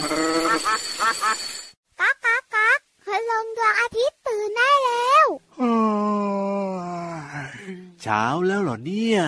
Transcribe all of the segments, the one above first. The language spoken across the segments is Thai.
ก๊ากก๊ากก๊ากพลงดวงอาทิตย์ตื่นได้แล้วเช้าแล้วเหรอเนี่ย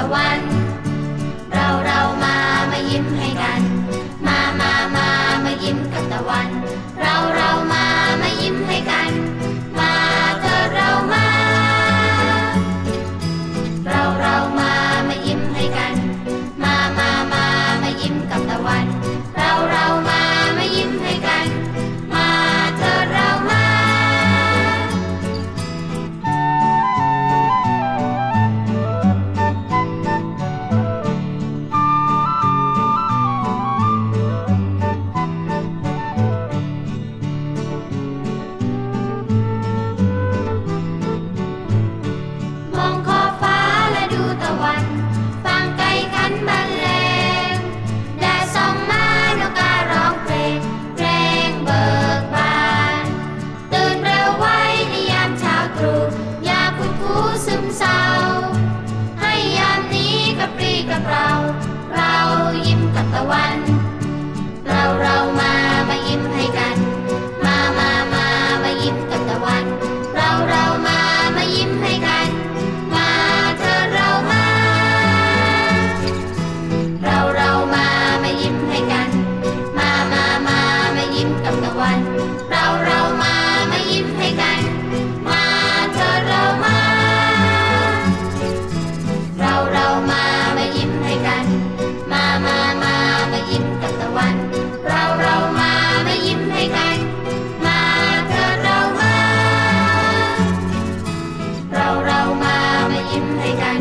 ยิ้ม ยิ้ ให้กัน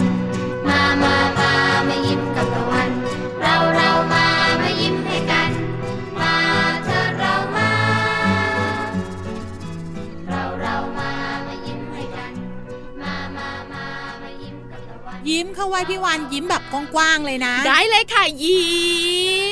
มามามามายิ้มกับตะวัน เราเรามามายิ้มให้กัน มาเธอเรามา เราเรามามายิ้มให้กัน มามามามายิ้มกับตะวัน ยิ้มเข้าไว้พี่วานยิ้มแบบกว้างๆเลยนะ ได้เลยค่ะยิ้ม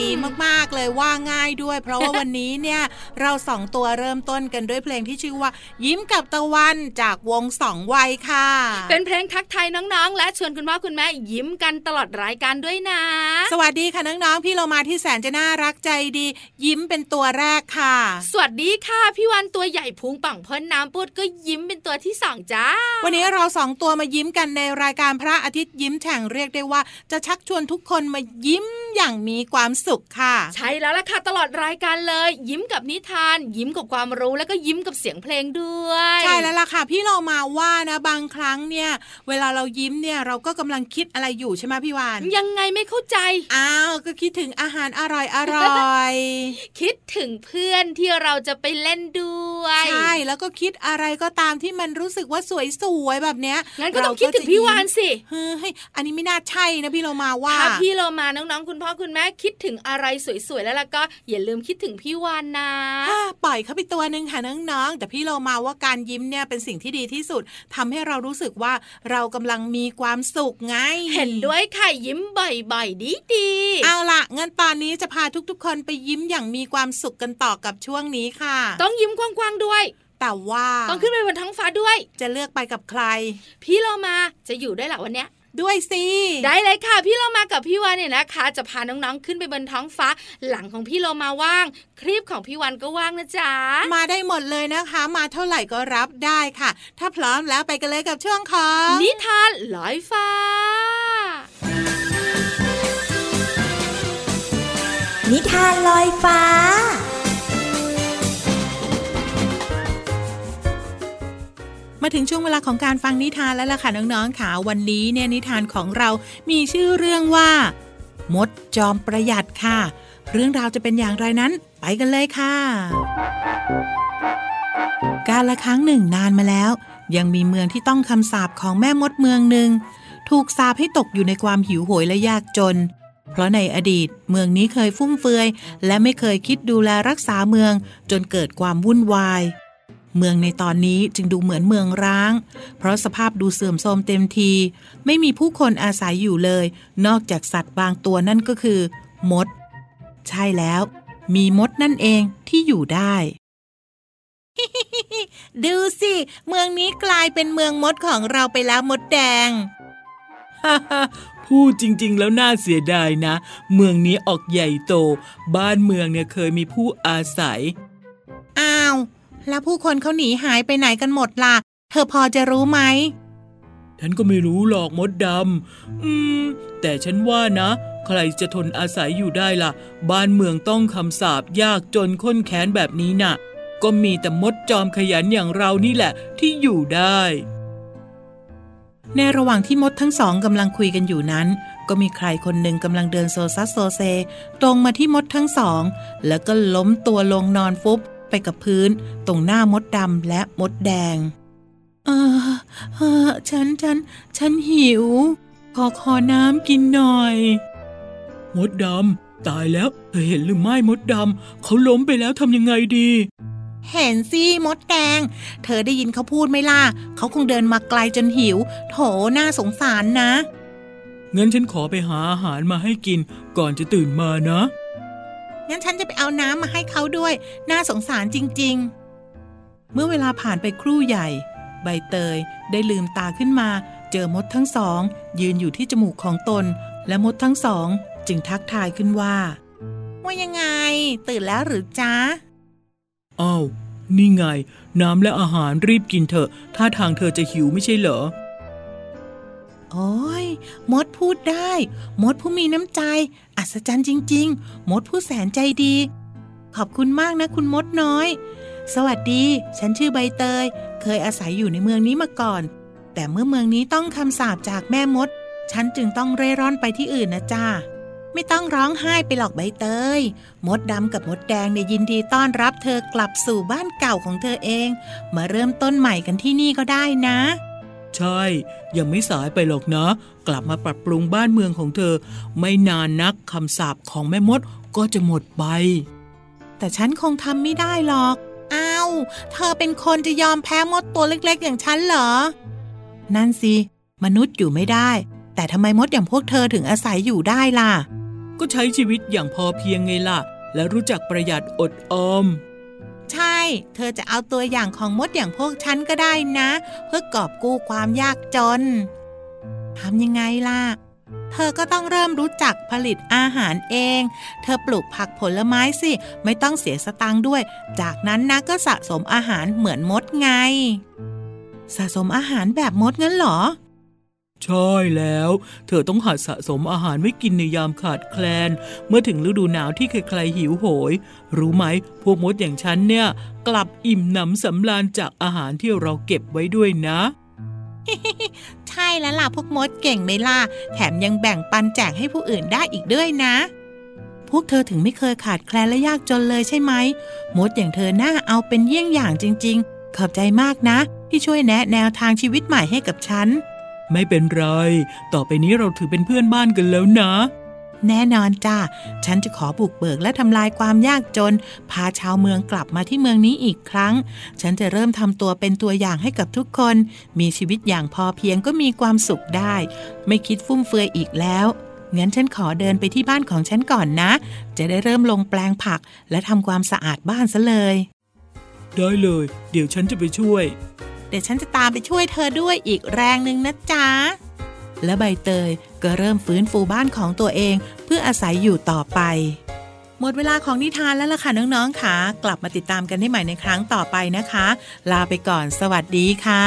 ดีมากๆเลยว่าง่ายด้วย เพราะว่าวันนี้เนี่ยเราสองตัวเริ่มต้นกันด้วยเพลงที่ชื่อว่า ยิ้มกับตะวันจากวงสองวัยค่ะ เป็นเพลงทักทายน้องๆ และชวนคุณพ่อคุณแม่ยิ้มกันตลอดรายการด้วยนะ สวัสดีค่ะน้องๆพี่เรามาที่แสนจะน่ารักใจดี ยิ้มเป็นตัวแรกค่ะ สวัสดีค่ะพี่วันตัวใหญ่พุงป่องพ่นน้ำปุดก็ยิ้มเป็นตัวที่สองจ้าวันนี้เราสองตัวมายิ้มกันในรายการพระอาทิตย์ยิ้มแฉ่งเรียกได้ว่า จะชักชวนทุกคนมายิ้มอย่างมีความสุขค่ะ ใช่แล้วล่ะค่ะตลอดรายการเลย ยิ้มกับนิทาน ยิ้มกับความรู้แล้วก็ยิ้มกับเสียงเพลงด้วย ใช่แล้วล่ะค่ะ พี่เรามาว่านะบางครั้งเนี่ย เวลาเรายิ้มเนี่ยเราก็กำลังคิดอะไรอยู่ใช่ไหมพี่วาน ยังไงไม่เข้าใจอ้าวก็คิดถึงอาหารอร่อยอร่อยคิดถึงเพื่อนที่เราจะไปเล่นด้วยใช่แล้วก็คิดอะไรก็ตามที่มันรู้สึกว่าสวยๆแบบเนี้ยงั้นก็ต้องคิดถึงพี่วานสิเฮ้ยอันนี้ไม่น่าใช่นะพี่เรามาว่าถ้าพี่เรามาน้องๆ คุณพ่อคุณแม่คิดถึงอะไรสวยๆแล้วล่ะก็อย่าลืมคิดถึงพี่วานนะอ่าปล่อยเขาไปตัวหนึ่งค่ะน้องๆแต่พี่เรามาว่าการยิ้มเนี่ยเป็นสิ่งที่ดีที่สุดทำให้เรารู้สึกว่าเรากำลังมีความสุขไง เห็นด้วยค่ะยิ้มบ่อยๆดีดีๆเอาล่ะงั้นตอนนี้จะพาทุกๆ คนไปยิ้มอย่างมีความสุขกันต่อกับช่วงนี้ค่ะ ต้องยิ้มกว้างๆด้วยแต่ว่าต้องขึ้นไปบนท้องฟ้าด้วย จะเลือกไปกับใคร พี่เรามาจะอยู่ได้หรอวันเนี้ย ด้วยสิได้เลยค่ะ พี่เรามากับพี่วานเนี่ยนะคะ จะพาน้องๆขึ้นไปบนท้องฟ้า หลังของพี่เรามาว่างครีบของพี่วันก็ว่างนะจ๊ะ มาได้หมดเลยนะคะ มาเท่าไหร่ก็รับได้ค่ะ ถ้าพร้อมแล้วไปกันเลยกับช่วงของนิทานลอยฟ้า นิทานลอยฟ้า มาถึงช่วงเวลาของการฟังนิทานแล้วล่ะค่ะน้องๆค่ะวันนี้เนี่ยนิทานของเรามีชื่อเรื่องว่า มดจอมประหยัดค่ะ เรื่องราวจะเป็นอย่างไรนั้น ไปกันเลยค่ะ การละครั้งหนึ่งนานมาแล้ว ยังมีเมืองที่ต้องคำสาปของแม่มดเมืองหนึ่งถูกสาปให้ตกอยู่ในความหิวโหยและยากจน เพราะในอดีตเมืองนี้เคยฟุ่มเฟือย และไม่เคยคิดดูแลรักษาเมืองจนเกิดความวุ่นวาย เมืองในตอนนี้จึงดูเหมือนเมืองร้าง เพราะสภาพดูเสื่อมโทรมเต็มที ไม่มีผู้คนอาศัยอยู่เลย นอกจากสัตว์บางตัวนั่นก็คือ มด ใช่แล้ว มีมดนั่นเองที่อยู่ได้ ดูสิ เมืองนี้กลายเป็นเมืองมดของเราไปแล้วมดแดงฮ่าฮ่าพูดจริง ๆ แล้วน่าเสียดายนะ เมืองนี้ออกใหญ่โต บ้านเมืองเนี่ยเคยมีผู้อาศัย อ้าว แล้วผู้คนเขาหนีหายไปไหนกันหมดล่ะ เธอพอจะรู้ไหม ฉันก็ไม่รู้หรอกมดดำ อืม แต่ฉันว่านะ ใครจะทนอาศัยอยู่ได้ล่ะ บ้านเมืองต้องคำสาปยากจนข้นแค้นแบบนี้น่ะ ก็มีแต่มดจอมขยันอย่างเรานี่แหละที่อยู่ได้ ในระหว่างที่มดทั้งสองกำลังคุยกันอยู่นั้นก็มีใครคนหนึ่งกำลังเดินโซซัสโซเซ ตรงมาที่มดทั้งสอง แล้วก็ล้มตัวลงนอนฟุบ ไปกับพื้น ตรงหน้ามดดำและมดแดง เออเออฉันฉันฉันหิว ขอขอน้ำกินหน่อย มดดำตายแล้วเธอเห็นหรือไม่มดดำเขาล้มไปแล้วทำยังไงดีเห็นสิมดแดง เธอได้ยินเขาพูดไหมล่ะ เขาคงเดินมาไกลจนหิว โถน่าสงสารนะ งั้นฉันขอไปหาอาหารมาให้กินก่อนจะตื่นมานะ งั้นฉันจะไปเอาน้ำมาให้เขาด้วย น่าสงสารจริง ๆ เมื่อเวลาผ่านไปครู่ใหญ่ ใบเตยได้ลืมตาขึ้นมา เจอมดทั้งสอง ยืนอยู่ที่จมูกของตน และมดทั้งสอง จึงทักทายขึ้นว่า ว่ายังไง ตื่นแล้วหรือจ๊ะอ้าวนี่ไง น้ำและอาหารรีบกินเถอะถ้าทางเธอจะหิวไม่ใช่เหรอ โอ้ยมดพูดได้ มดผู้มีน้ำใจ อัศจรรย์จริง ๆ มดผู้แสนใจดี ขอบคุณมากนะคุณมดน้อย สวัสดี ฉันชื่อใบเตย เคยอาศัยอยู่ในเมืองนี้มาก่อน แต่เมื่อเมืองนี้ต้องคำสาปจากแม่มด ฉันจึงต้องเร่ร่อนไปที่อื่นนะจ้าไม่ต้องร้องไห้ไปหรอกใบเตย มดดำกับมดแดงเนี่ยยินดีต้อนรับเธอกลับสู่บ้านเก่าของเธอเอง มาเริ่มต้นใหม่กันที่นี่ก็ได้นะ ใช่ ยังไม่สายไปหรอกนะ กลับมาปรับปรุงบ้านเมืองของเธอ ไม่นานนักคำสาปของแม่มดก็จะหมดไป แต่ฉันคงทำไม่ได้หรอกอ้าวเธอเป็นคนจะยอมแพ้มดตัวเล็กๆ อย่างฉันเหรอ นั่นสิ มนุษย์อยู่ไม่ได้ แต่ทำไมมดอย่างพวกเธอถึงอาศัยอยู่ได้ล่ะ ก็ใช้ชีวิตอย่างพอเพียงไงล่ะ และรู้จักประหยัดอดออม ใช่ เธอจะเอาตัวอย่างของมดอย่างพวกฉันก็ได้นะ เพื่อกอบกู้ความยากจนทำยังไงล่ะ เธอก็ต้องเริ่มรู้จักผลิตอาหารเอง เธอปลูกผักผลไม้สิ ไม่ต้องเสียสตังค์ด้วย จากนั้นนะก็สะสมอาหารเหมือนมดไง สะสมอาหารแบบมดงั้นเหรอ ใช่แล้ว เธอต้องหัดสะสมอาหารไว้กินในยามขาดแคลน เมื่อถึงฤดูหนาวที่ใครๆหิวโหย รู้ไหม พวกมดอย่างฉันเนี่ย กลับอิ่มหนำสำราญจากอาหารที่เราเก็บไว้ด้วยนะ ใช่แล้วล่ะพวกมดเก่งไหมล่ะ แถมยังแบ่งปันแจกให้ผู้อื่นได้อีกด้วยนะ พวกเธอถึงไม่เคยขาดแคลนและยากจนเลยใช่ไหม มดอย่างเธอน่าเอาเป็นเยี่ยงอย่างจริง ๆ ขอบใจมากนะ ที่ช่วยแนะแนวทางชีวิตใหม่ให้กับฉัน ไม่เป็นไร ต่อไปนี้เราถือเป็นเพื่อนบ้านกันแล้วนะ แน่นอนจ้าฉันจะขอบุกเบิกและทำลายความยากจน พาชาวเมืองกลับมาที่เมืองนี้อีกครั้ง ฉันจะเริ่มทำตัวเป็นตัวอย่างให้กับทุกคน มีชีวิตอย่างพอเพียงก็มีความสุขได้ ไม่คิดฟุ่มเฟือยอีกแล้วงั้นฉันขอเดินไปที่บ้านของฉันก่อนนะ จะได้เริ่มลงแปลงผักและทำความสะอาดบ้านซะเลย ได้เลย เดี๋ยวฉันจะไปช่วย เดี๋ยวฉันจะตามไปช่วยเธอด้วยอีกแรงหนึ่งนะจ๊ะ และใบเตยก็เริ่มฟื้นฟูบ้านของตัวเองเพื่ออาศัยอยู่ต่อไป หมดเวลาของนิทานแล้วล่ะค่ะน้องๆค่ะ กลับมาติดตามกันได้ใหม่ในครั้งต่อไปนะคะ ลาไปก่อนสวัสดีค่ะ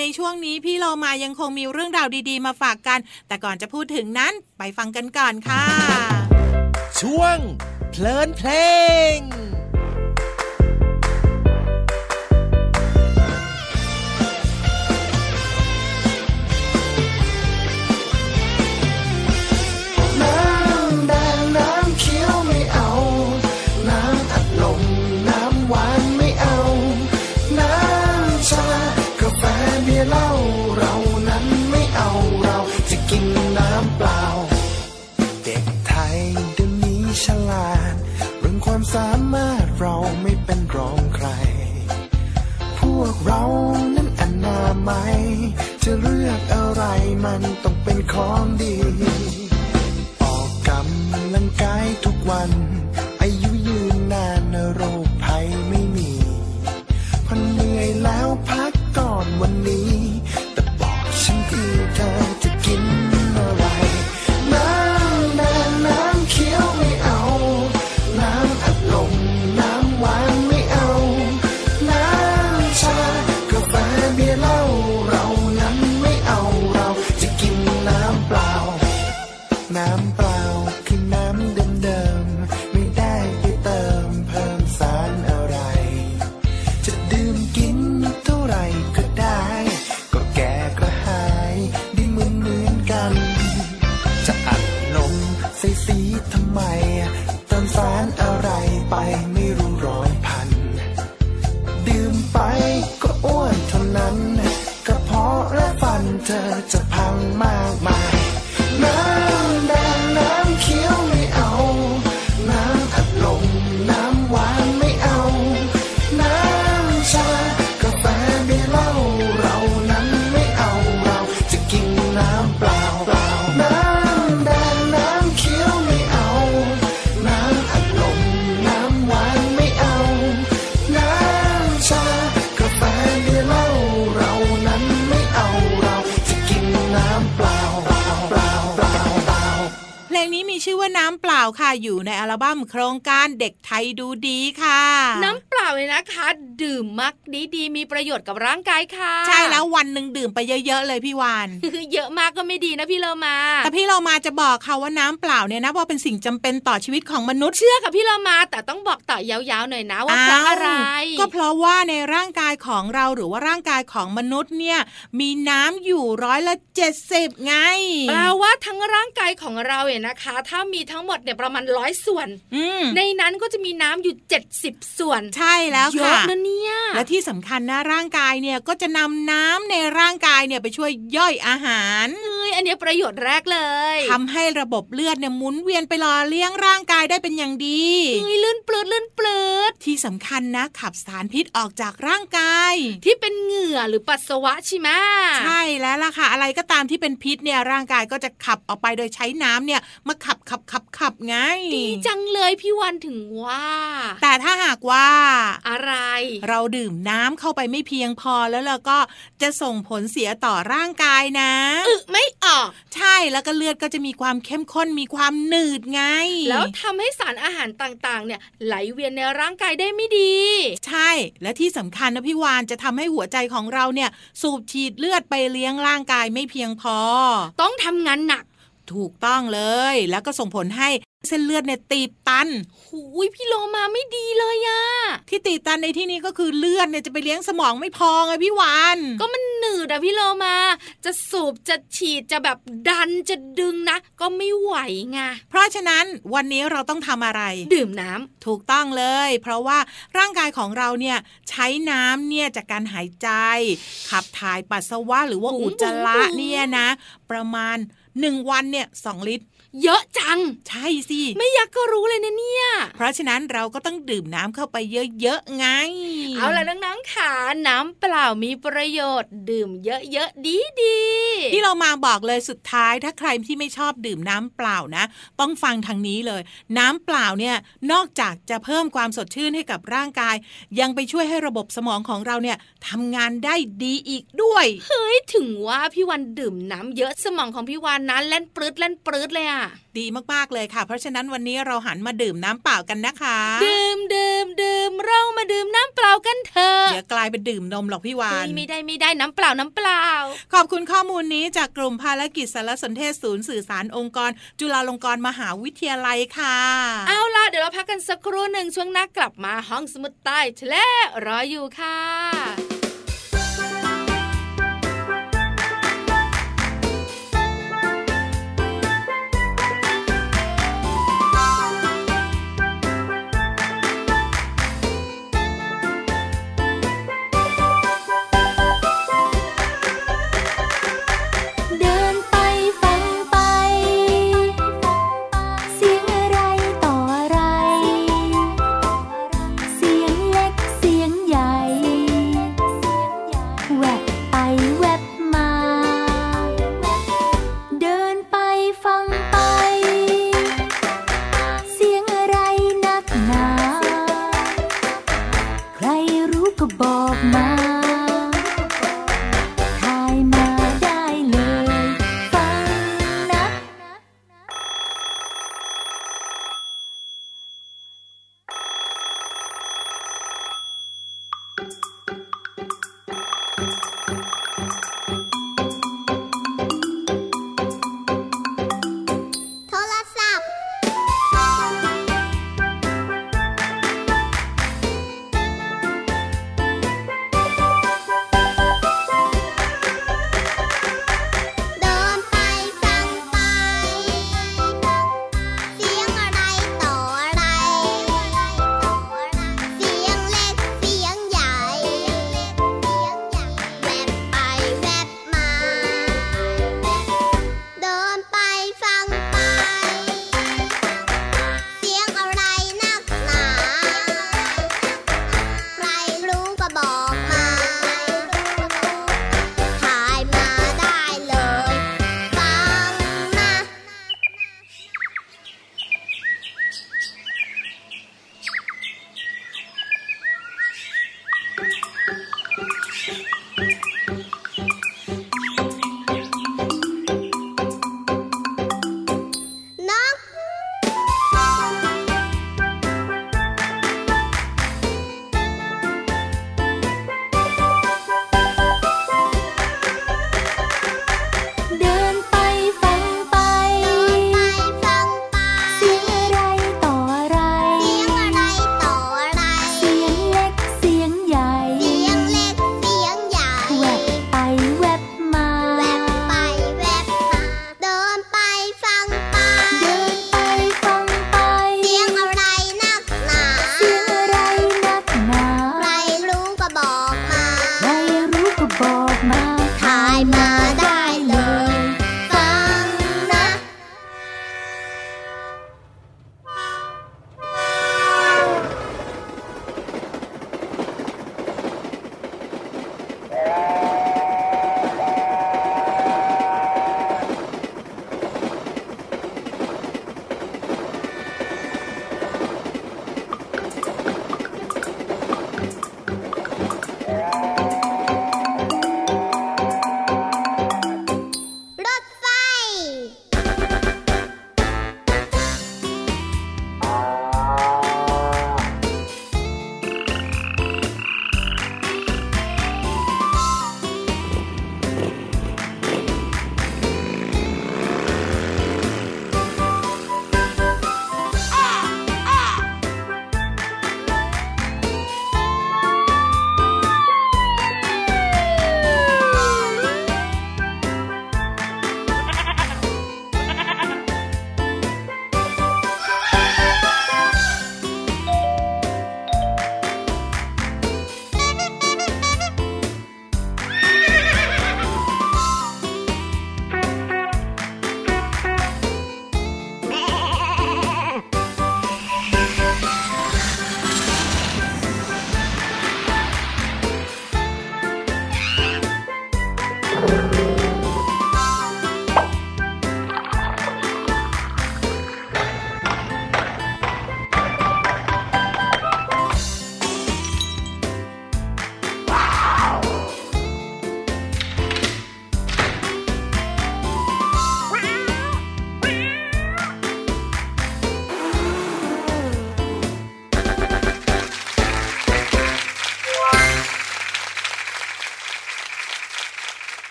ในช่วงนี้พี่เรามายังคงมีเรื่องราวดีๆ มาฝากกัน แต่ก่อนจะพูดถึงนั้นไปฟังกันก่อนค่ะ ช่วงเพลินเพลง ไหม จะเลือกอะไรมันต้องเป็นของดี ค่ะอยู่ในอัลบั้มโครงการเด็กไทยดูดีค่ะ น้ำเปล่าเลยนะคะ ดื่มมักดีดีๆมีประโยชน์กับร่างกายค่ะ ใช่แล้ววันหนึ่งดื่มไปเยอะๆเลยพี่วานเยอะมากก็ไม่ดีนะพี่เรามา แต่พี่เรามาจะบอกค่ะว่าน้ำเปล่าเนี่ยนะว่าเป็นสิ่งจำเป็นต่อชีวิตของมนุษย์เชื่อกับพี่เรามาแต่ต้องบอกต่อยาวๆหน่อยนะว่าเพราะอะไราวก็เพราะว่าในร่างกายของเราหรือว่าร่างกายของมนุษย์เนี่ยมีน้ำอยู่ร้อยละเจ็ดสิบไงแปลว่าทั้งร่างกายของเราเนี่ยนะคะ ถ้ามีทั้งหมดเนี่ยประมาณร้อยส่วนอืมในนั้นก็จะมีน้ำอยู่ 70 ส่วน ใช่แล้วเยค่ะอะนะเนี่ยและที่สำคัญนะร่างกายเนี่ยก็จะนำน้ำในร่างกายเนี่ยไปช่วยย่อยอาหารเอ้ยอันเนี้ยประโยชน์แรกเลยทำให้ระบบเลือดเนี่ยหมุนเวียนไปหล่อเลี้ยงร่างกายได้เป็นอย่างดีเอ้ยลื่นปลืดลื่นปลืดที่สำคัญนะขับสารพิษออกจากร่างกาย ที่เป็นเหงื่อหรือปัสสาวะใช่ไหมใช่แล้วล่ะค่ะ อะไรก็ตามที่เป็นพิษเนี่ยร่างกายก็จะขับออกไปโดยใช้น้ำเนี่ยมาขับขับขับขับไงดีจังเลยพี่วันถึงว่า แต่ถ้าหากว่า อะไร เราดื่มน้ำเข้าไปไม่เพียงพอแล้วเราก็จะส่งผลเสียต่อร่างกายนะอึไม่ออก ใช่แล้วก็เลือดก็จะมีความเข้มข้นมีความหนืดไง แล้วทำให้สารอาหารต่างๆ เนี่ย ไหลเวียนในร่างกายได้ไม่ดี ใช่และที่สำคัญนะพี่วานจะทำให้หัวใจของเราเนี่ย สูบฉีดเลือดไปเลี้ยงร่างกายไม่เพียงพอ ต้องทำงานหนักถูกต้องเลย แล้วก็ส่งผลให้ เส้นเลือดเนี่ยตีบตันหูยพี่โลมาไม่ดีเลยอะที่ตีบตันในที่นี้ก็คือเลือดเนี่ยจะไปเลี้ยงสมองไม่พอไงพี่วานก็มันหนืดอะพี่โลมา จะสูบจะฉีดจะแบบดันจะดึงนะ ก็ไม่ไหวไงเพราะฉะนั้นวันนี้เราต้องทำอะไร ดื่มน้ำถูกต้องเลย เพราะว่าร่างกายของเราเนี่ยใช้น้ำเนี่ยจากการหายใจ ขับถ่ายปัสสาวะหรือว่าบุ๋มอุจจาระบุ๋มเนี่ยนะ ประมาณหนึ่งวันเนี่ยสองลิตร เยอะจัง ใช่สิ ไม่อยากก็รู้เลยนะเนี่ย เพราะฉะนั้นเราก็ต้องดื่มน้ำเข้าไปเยอะๆไง เอาล่ะน้องๆขาน้ำเปล่ามีประโยชน์ ดื่มเยอะๆดีดีๆที่เรามาบอกเลยสุดท้ายถ้าใครที่ไม่ชอบดื่มน้ำเปล่านะ ต้องฟังทางนี้เลย น้ำเปล่าเนี่ยนอกจากจะเพิ่มความสดชื่นให้กับร่างกาย ยังไปช่วยให้ระบบสมองของเราเนี่ยทำงานได้ดีอีกด้วยเฮ้ยถึงว่าพี่วันดื่มน้ำเยอะสมองของพี่วันนั้นเล่นปลื้ดเล่นปลื้ดเลยอะดีมากๆเลยค่ะ เพราะฉะนั้นวันนี้เราหันมาดื่มน้ำเปล่ากันนะคะ ดื่มดื่มดื่มเรามาดื่มน้ำเปล่ากันเถอะเดี๋ยวกลายเป็นดื่มนมหรอกพี่วาเฮ้นยไม่ได้ไม่ได้น้ำเปล่าน้ำเปล่า ขอบคุณข้อมูลนี้จากกลุ่มภารกิจสารสนเทศศูนย์สื่อสารองค์กร จุฬาลงกรณ์มหาวิทยาลัยค่ะ เอาล่ะเดี๋ยวเราพักกันสักครู่หนึ่งช่วงหน้ากลับมาห้องสมุดใต้ทะเลรออยู่ค่ะ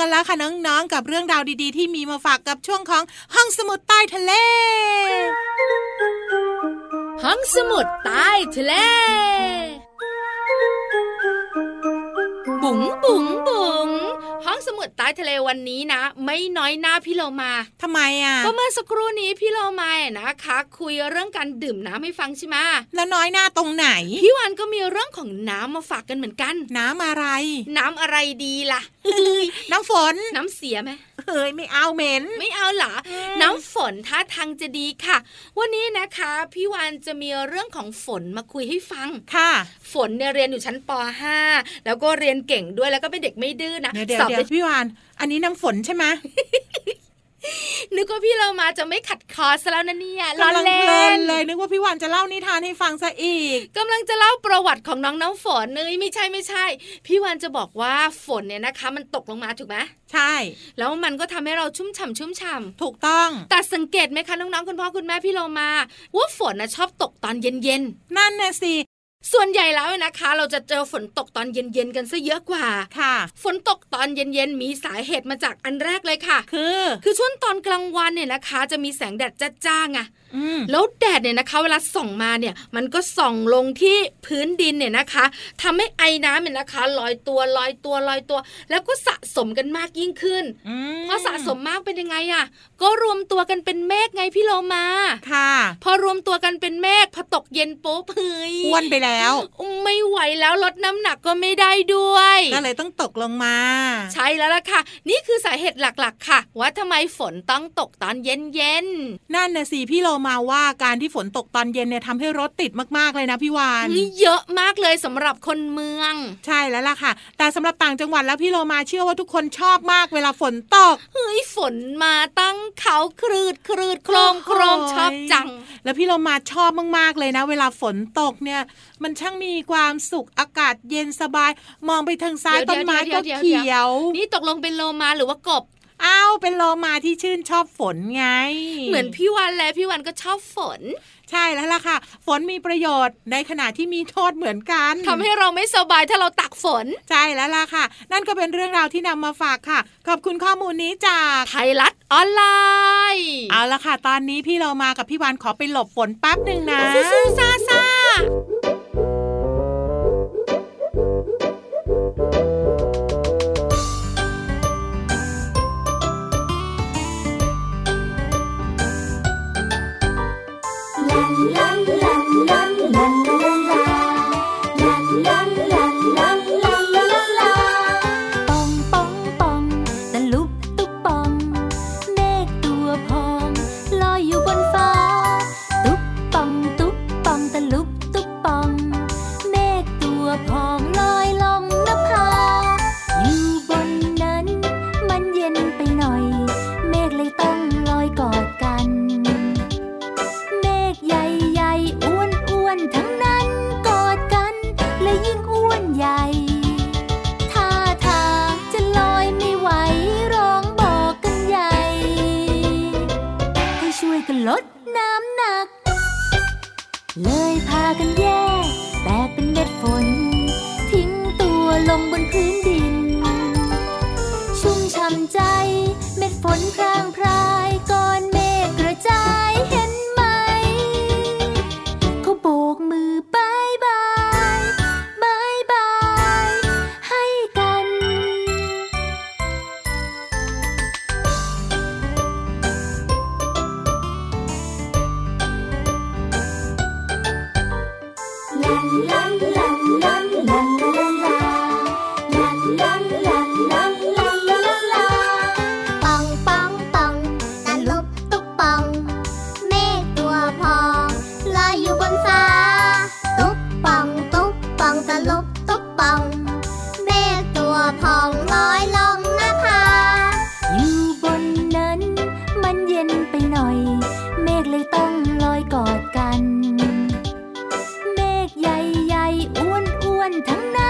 กันแล้วค่ะน้องๆ กับเรื่องราวดีๆ ที่มีมาฝากกับช่วงของห้องสมุดใต้ทะเล ห้องสมุดใต้ทะเล บุ๋งบุ๋งบุ๋งห้องสมุด ใต้ทะเลวันนี้นะ ไม่น้อยหน้าพี่โลมาทำไมอะก็เมื่อสักครู่นี้พี่โลมานะคะ คุยเรื่องการดื่มน้ำให้ฟังใช่ไหมแล้วน้อยหน้าตรงไหนพี่วานก็มีเรื่องของน้ำมาฝากกันเหมือนกัน น้ำอะไร น้ำอะไรดีล่ะ น้ำฝนน้ำเสียไหม เฮ้ยไม่เอาเหม็น ไม่เอาเหรอน้ำฝนท่าทางจะดีค่ะ วันนี้นะคะ พี่วานจะมีเรื่องของฝนมาคุยให้ฟังค่ะ ฝนเนี่ยเรียนอยู่ชั้นป .5 แล้วก็เรียนเก่งด้วยแล้วก็เป็นเด็กไม่ดื้อนะเดี๋ยวเดี๋ยสวอบเดี๋ยได้วพี่วาน อันนี้น้ำฝนใช่ไหม นึกว่าพี่เรามาจะไม่ขัดคอซะแล้วนะเนี่ยล้อกำลังเล่เพลินนเลย นึกว่าพี่วานจะเล่านิทานให้ฟังซะอีกกำลังจะเล่าประวัติของน้องน้ำฝนเนยไม่ใช่ไม่ใช่ พี่วานจะบอกว่าฝนเนี่ยนะคะ มันตกลงมาถูกไหมใช่ แล้วมันก็ทำให้เราชุ่มฉ่ำชุ่มฉ่ำถูกต้องแต่สังเกตไหมคะน้องๆคุณพ่อคุณแม่พี่เรามาว่าฝนนะชอบตกตอนเย็นนั่นน่ะสิๆ ส่วนใหญ่แล้วนะคะ เราจะเจอฝนตกตอนเย็นๆกันซะเยอะกว่าค่ะ ฝนตกตอนเย็นๆมีสาเหตุมาจากอันแรกเลยค่ะ คือ คือช่วงตอนกลางวันเนี่ยนะคะ จะมีแสงแดดจ้าๆไงอืมแล้วแดดเนี่ยนะคะ เวลาส่องมาเนี่ย มันก็ส่องลงที่พื้นดินเนี่ยนะคะทำให้ไอ้น้ำเนี่ยนะคะลอยตัวลอยตัวลอยตัว แล้วก็สะสมกันมากยิ่งขึ้นอืมพอสะสมมากเป็นยังไงอะก็รวมตัวกันเป็นเมฆไงพี่โลมาค่ะ พอรวมตัวกันเป็นเมฆพอตกเย็นปุ๊บเฮ้ยอ้วนไปแล้วไม่ไหวแล้วลดน้ำหนักก็ไม่ได้ด้วยก็เลยต้องตกลงมา ใช่แล้วล่ะค่ะ นี่คือสาเหตุหลักๆ ค่ะ ว่าทำไมฝนต้องตกตอนเย็นๆนั่นน่ะสิพี่โลมาว่าการที่ฝนตกตอนเย็นเนี่ยทำให้รถติดมากๆเลยนะพี่วานนี่เยอะมากเลยสำหรับคนเมือง ใช่แล้วล่ะค่ะ แต่สำหรับต่างจังหวัดแล้วพี่โลมาเชื่อว่าทุกคนชอบมากเวลาฝนตกเฮ้ยฝนมาตั้งเขาครืดครืดโครมโครมโอ้ยชอบจัง แล้วพี่โลมาชอบมากๆเลยนะ เวลาฝนตกเนี่ย มันช่างมีความสุขอากาศเย็นสบาย มองไปทางซ้ายเดี๋ต้ยวนไม้เดี๋ก็ยวเดี๋ยวเขียว นี่ตกลงเป็นโลมาหรือว่ากบ อ้าวเป็นโลมาที่ชื่นชอบฝนไง เหมือนพี่วันและพี่วันก็ชอบฝน ใช่แล้วล่ะค่ะ ฝนมีประโยชน์ในขณะที่มีโทษเหมือนกันทำให้เราไม่สบายถ้าเราตักฝน ใช่แล้วล่ะค่ะ นั่นก็เป็นเรื่องราวที่นำมาฝากค่ะ ขอบคุณข้อมูลนี้จากไทยรัฐออนไลน์ เอาละค่ะ ตอนนี้พี่เรามากับพี่วานขอไปหลบฝนแป๊บหนึ่งนะสู้ๆซ่าซ่า 疼啊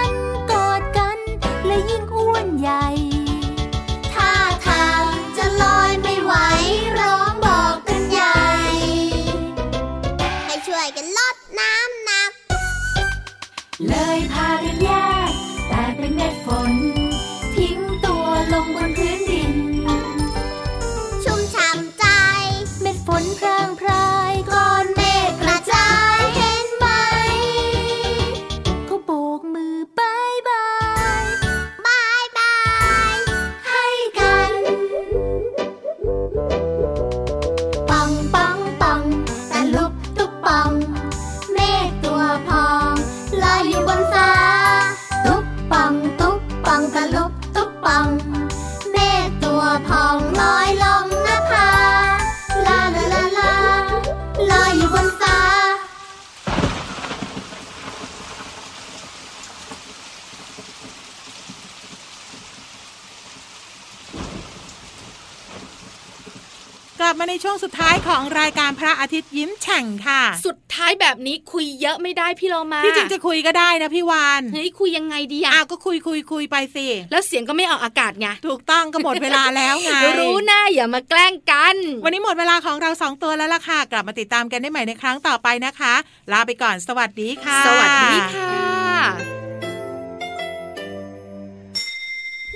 มาในช่วงสุดท้ายของรายการพระอาทิตย์ยิ้มแฉ่งค่ะ สุดท้ายแบบนี้คุยเยอะไม่ได้พี่เรามาที่จริงจะคุยก็ได้นะพี่วานเฮ้ยคุยยังไงดีอะอ้าวก็คุยคุยคุยไปสิแล้วเสียงก็ไม่ออกอากาศไงถูกต้องก็หมดเวลาแล้วไงรู้หน้าอย่ามาแกล้งกัน วันนี้หมดเวลาของเราสองตัวแล้วล่ะค่ะ กลับมาติดตามกันได้ใหม่ในครั้งต่อไปนะคะ ลาไปก่อนสวัสดีค่ะ สวัสดีค่ะ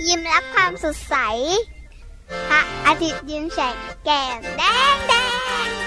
ยิ้มรับความสดใส พระอาทิตย์ยิ้มแฉกแก้มแดงแดง